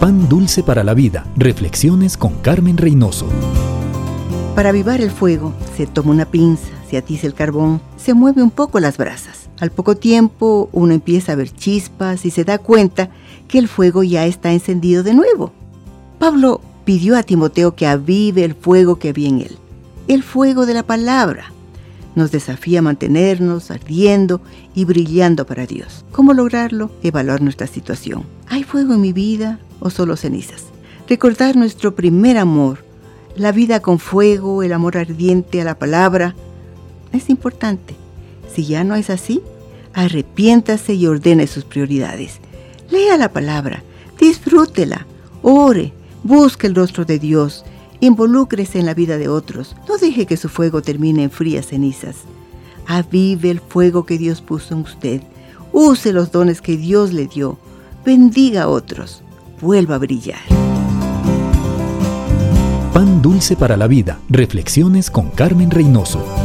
Pan dulce para la vida. Reflexiones con Carmen Reynoso. Para avivar el fuego, se toma una pinza, se atiza el carbón, se mueve un poco las brasas. Al poco tiempo uno empieza a ver chispas y se da cuenta que el fuego ya está encendido de nuevo. Pablo pidió a Timoteo que avive el fuego que había en él, el fuego de la palabra. Nos desafía a mantenernos ardiendo y brillando para Dios. ¿Cómo lograrlo? Evaluar nuestra situación. ¿Hay fuego en mi vida o solo cenizas? Recordar nuestro primer amor, la vida con fuego, el amor ardiente a la palabra, es importante. Si ya no es así, arrepiéntase y ordene sus prioridades. Lea la palabra, disfrútela, ore, busque el rostro de Dios, involúcrese en la vida de otros. No deje que su fuego termine en frías cenizas. Avive el fuego que Dios puso en usted. Use los dones que Dios le dio. Bendiga a otros. Vuelva a brillar. Pan dulce para la vida. Reflexiones con Carmen Reynoso.